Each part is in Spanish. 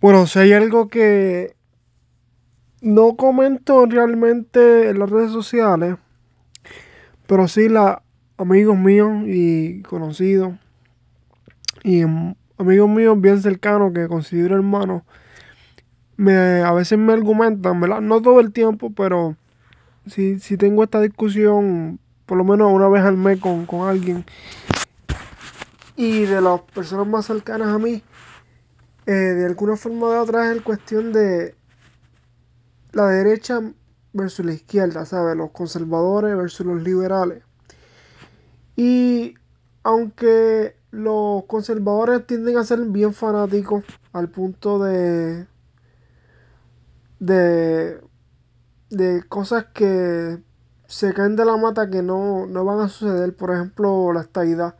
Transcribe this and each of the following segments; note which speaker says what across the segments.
Speaker 1: Bueno, si hay algo que no comento realmente en las redes sociales, pero sí la amigos míos y conocidos y mm, amigos míos bien cercanos que considero hermanos, me, a veces me argumentan, ¿verdad? No todo el tiempo, pero si, si tengo esta discusión por lo menos una vez al mes con, con alguien y de las personas más cercanas a mí, eh, de alguna forma u otra es el cuestión de la derecha versus la izquierda, ¿sabes? Los conservadores versus los liberales. Y aunque los conservadores tienden a ser bien fanáticos al punto de, de, de cosas que se caen de la mata que no, no van a suceder, por ejemplo, la estadidad.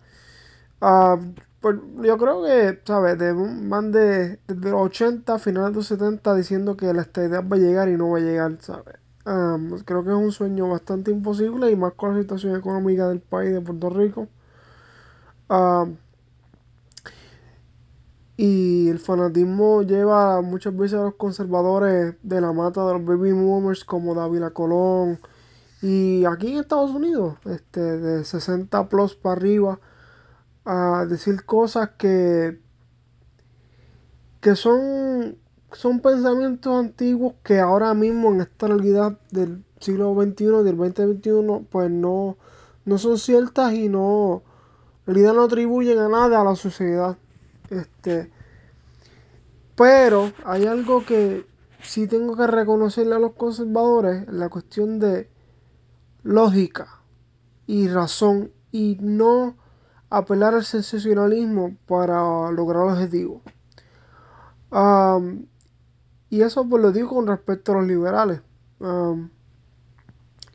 Speaker 1: Ah, pues yo creo que, ¿sabes? De, un- van de, desde los 80 finales de los 70 diciendo que la estadidad va a llegar y no va a llegar, ¿sabes? Ah, creo que es un sueño bastante imposible y más con la situación económica del país de Puerto Rico. Ah, y el fanatismo lleva muchas veces a los conservadores de la mata de los baby boomers como Dávila Colón. Y aquí en Estados Unidos, este, de 60 plus para arriba, a decir cosas que que son, son pensamientos antiguos que ahora mismo en esta realidad del siglo XXI, del 2021, pues no, no son ciertas y no, en realidad no atribuyen a nada a la sociedad. Este, pero hay algo que sí tengo que reconocerle a los conservadores, la cuestión de lógica y razón y no apelar al sensacionalismo para lograr el objetivo. Am, Y eso pues lo digo con respecto a los liberales. Um,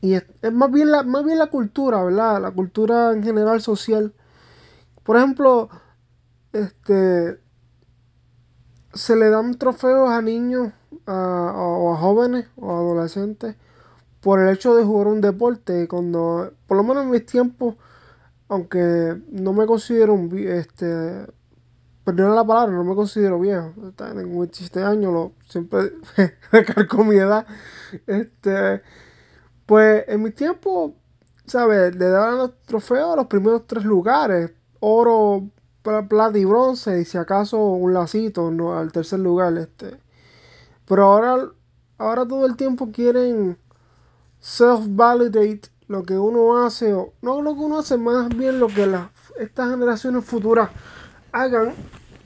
Speaker 1: y es, más bien la, más bien la cultura, ¿verdad? La cultura en general social. Por ejemplo, este, se le dan trofeos a niños a- o a jóvenes o adolescentes por el hecho de jugar un deporte. Cuando, por lo menos en mis tiempos, aunque no me considero un, vi- este, perdón la palabra, no me considero viejo. Tengo 27 años, lo, siempre recalco mi edad. Este, Pues en mi tiempo, ¿sabes? Le daban los trofeos a los primeros tres lugares. Oro, pla- plata y bronce. Y si acaso un lacito, ¿no? Al tercer lugar, este. Pero ahora, ahora todo el tiempo quieren self-validate lo que uno hace. O, no lo que uno hace, más bien lo que estas generaciones futuras hagan.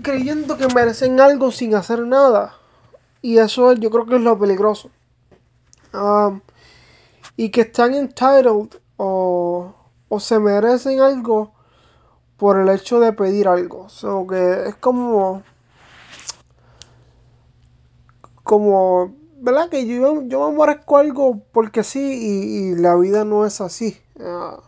Speaker 1: Creyendo que merecen algo sin hacer nada. Y eso yo creo que es lo peligroso. Ah, y que están entitled o, o se merecen algo por el hecho de pedir algo. So que es como, como, ¿verdad? Que yo, yo me merezco algo porque sí y, la vida no es así. Ah,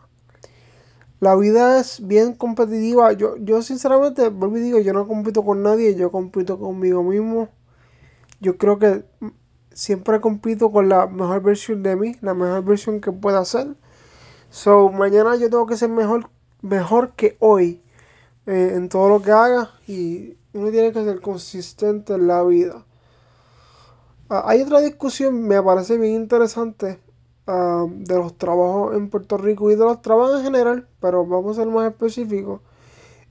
Speaker 1: la vida es bien competitiva. Yo, yo sinceramente, vuelvo y digo, yo no compito con nadie, yo compito conmigo mismo. Yo creo que siempre compito con la mejor versión de mí, la mejor versión que pueda ser. So, mañana yo tengo que ser mejor, mejor que hoy eh, en todo lo que haga y uno tiene que ser consistente en la vida. Ah, hay otra discusión, me parece bien interesante, ah, de los trabajos en Puerto Rico y de los trabajos en general, pero vamos a ser más específicos,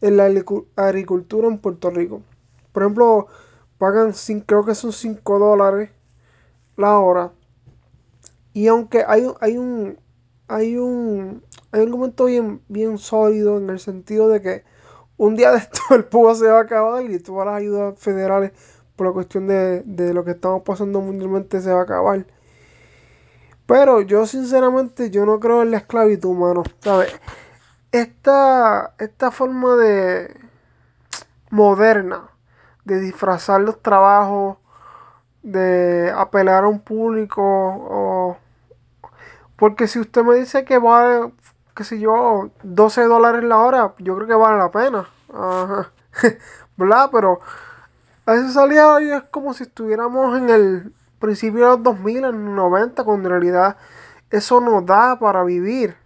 Speaker 1: en la agricu- agricultura en Puerto Rico. Por ejemplo, pagan, cin- creo que son 5 dólares la hora Y aunque hay, hay un hay un hay un argumento bien, bien sólido en el sentido de que un día de esto el PUA se va a acabar y todas las ayudas federales por la cuestión de, de lo que estamos pasando mundialmente se va a acabar. Pero yo sinceramente yo no creo en la esclavitud, mano. ¿Sabes? Esta, esta forma de moderna de disfrazar los trabajos, de apelar a un público o Porque si usted me dice que vale, qué sé yo, 12 dólares la hora, yo creo que vale la pena. Ajá. ¿Verdad? Pero a veces salía hoy es como si estuviéramos en el principio de los 2000, en los 90, cuando en realidad eso no da para vivir.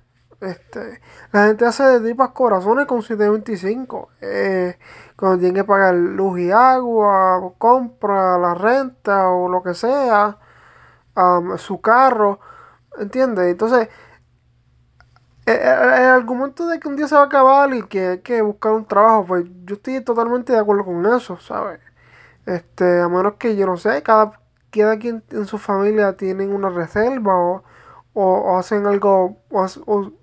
Speaker 1: Este, la gente hace de tripas corazones con 725. Eh, cuando tienen que pagar luz y agua, compra, la renta o lo que sea, um, su carro, ¿entiendes? Entonces, el, el, argumento de que un día se va a acabar y que hay que buscar un trabajo, pues yo estoy totalmente de acuerdo con eso, ¿sabes? Este, a menos que yo no sé, cada, cada quien en su familia tienen una reserva o, o, hacen algo, o,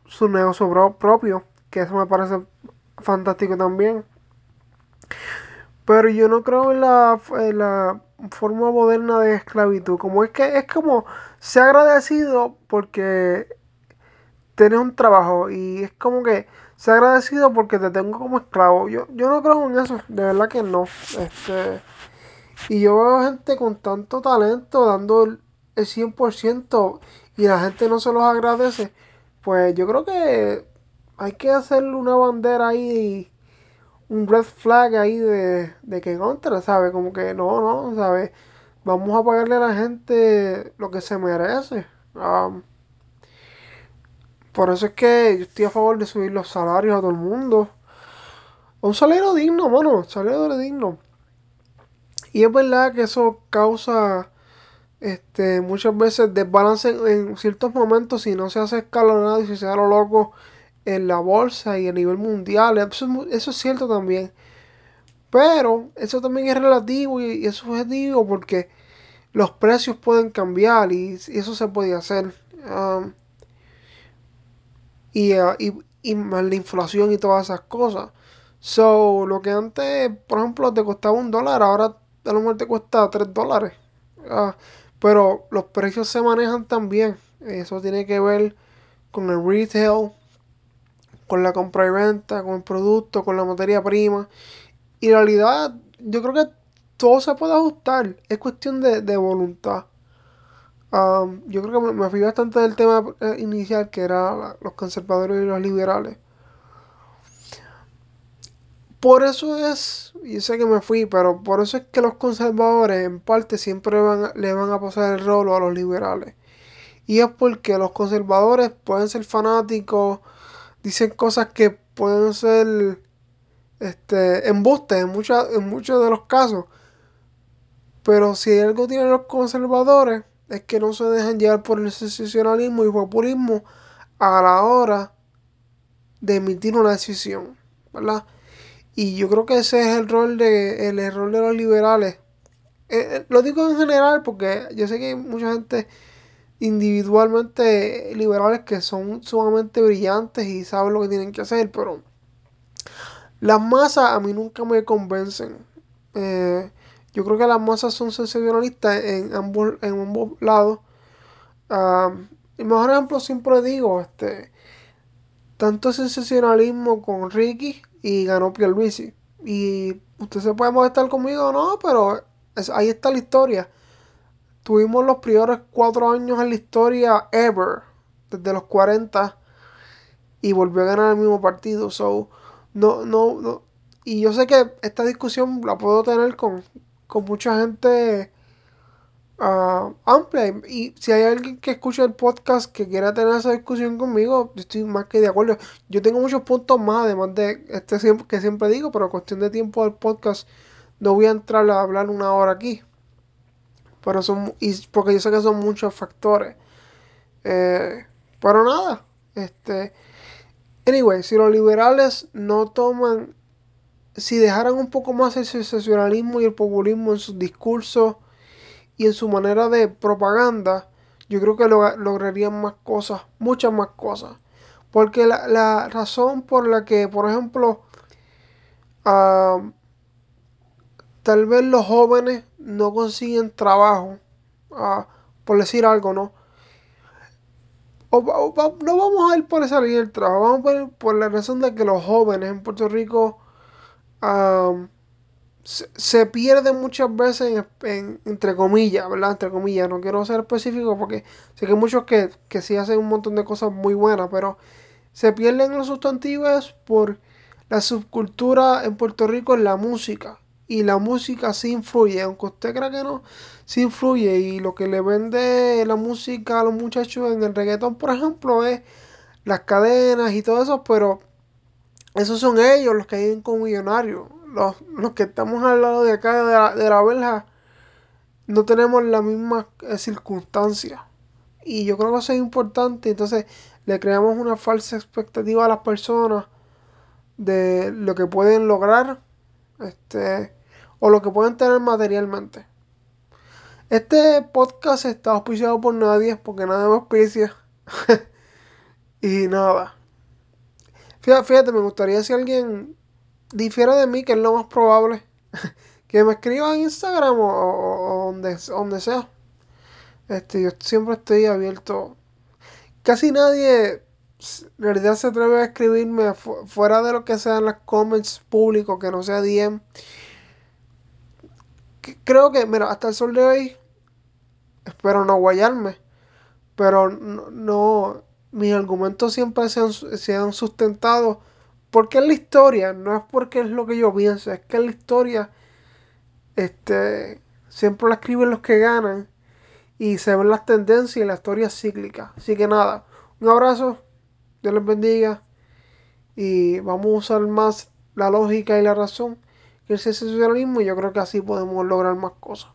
Speaker 1: su negocio propio, que eso me parece fantástico también. Pero yo no creo en la, en la forma moderna de esclavitud. Como es que es como se agradecido porque tienes un trabajo y es como que se agradecido porque te tengo como esclavo. Yo, yo no creo en eso, de verdad que no. Este, y yo veo gente con tanto talento dando el, el 100% y la gente no se los agradece. Pues yo creo que hay que hacerle una bandera ahí un red flag ahí de, de que contra, ¿sabes? Como que no, no, ¿sabes? Vamos a pagarle a la gente lo que se merece. Um, por eso es que yo estoy a favor de subir los salarios a todo el mundo. Un salario digno, mano, salario digno. Y es verdad que eso causa este, muchas veces desbalance en, ciertos momentos si no se hace escalonado y si se da lo loco en la bolsa y a nivel mundial. Eso, eso es cierto también. Pero eso también es relativo y, es subjetivo porque los precios pueden cambiar y, y eso se puede hacer. Y, uh, y, y, más la inflación y todas esas cosas. So, lo que antes, por ejemplo, te costaba un dólar, ahora lo mejor te cuesta tres dólares. Uh, pero los precios se manejan también. Eso tiene que ver con el retail, con la compra y venta, con el producto, con la materia prima. Y en realidad, yo creo que todo se puede ajustar. Es cuestión de, voluntad. Um, yo creo que me, fui bastante del tema eh, inicial, que era los conservadores y los liberales. Por eso es, yo sé que me fui, pero por eso es que los conservadores en parte siempre van, le van a pasar el rolo a los liberales. Y es porque los conservadores pueden ser fanáticos, dicen cosas que pueden ser este, embustes en, mucha, en muchos de los casos. Pero si algo tienen los conservadores es que no se dejan llevar por el sensacionalismo y populismo a la hora de emitir una decisión, ¿verdad? Y yo creo que ese es el rol de el error de los liberales. Eh, eh, lo digo en general porque yo sé que hay mucha gente individualmente liberales que son sumamente brillantes y saben lo que tienen que hacer, pero las masas a mí nunca me convencen. Eh, yo creo que las masas son sensacionalistas en ambos, en ambos lados. Uh, el mejor ejemplo siempre digo, este, tanto sensacionalismo con Ricky y ganó Pierluisi. Y usted se puede conmigo o no, pero ahí está la historia. Tuvimos los primeros cuatro años en la historia ever, desde los 40, y volvió a ganar el mismo partido. So, no, no, no. Y yo sé que esta discusión la puedo tener con, con mucha gente uh, amplia. Y si hay alguien que escucha el podcast que quiera tener esa discusión conmigo, estoy más que de acuerdo. Yo tengo muchos puntos más, además de este que siempre digo, pero cuestión de tiempo del podcast, no voy a entrar a hablar una hora aquí. Pero son, y porque yo sé que son muchos factores. Eh, pero nada, este. Anyway, si los liberales no toman, si dejaran un poco más el sensacionalismo y el populismo en sus discursos y en su manera de propaganda, yo creo que lo, lograrían más cosas, muchas más cosas. Porque la, la razón por la que, por ejemplo, uh, tal vez los jóvenes no consiguen trabajo, uh, por decir algo, ¿no? No vamos a ir por esa línea del trabajo, vamos a ir por la razón de que los jóvenes en Puerto Rico um, se, se, pierden muchas veces en, en, entre comillas, ¿verdad? Entre comillas, no quiero ser específico porque sé que hay muchos que, que sí hacen un montón de cosas muy buenas, pero se pierden los sustantivos por la subcultura en Puerto Rico en la música. Y la música sí influye, aunque usted crea que no, sí influye. Y lo que le vende la música a los muchachos en el reggaetón, por ejemplo, es las cadenas y todo eso, pero esos son ellos los que viven con millonarios. Los, los que estamos al lado de acá de la, de la verja no tenemos las mismas eh, circunstancias. Y yo creo que eso es importante. Entonces le creamos una falsa expectativa a las personas de lo que pueden lograr este, o lo que pueden tener materialmente. Este podcast está auspiciado por nadie porque nadie me auspicia. y nada. Fíjate, me gustaría si alguien difiere de mí, que es lo más probable, que me escriba en Instagram o, donde, donde sea. Este, yo siempre estoy abierto. Casi nadie en realidad se atreve a escribirme fuera de lo que sean las comments públicos, que no sea DM. Creo que, mira, hasta el sol de hoy, espero no guayarme, pero no, no mis argumentos siempre se han, se han sustentado porque es la historia, no es porque es lo que yo pienso, es que es la historia, este, siempre la escriben los que ganan y se ven las tendencias y la historia cíclica. Así que nada, un abrazo, Dios les bendiga y vamos a usar más la lógica y la razón que el sensacionalismo y yo creo que así podemos lograr más cosas.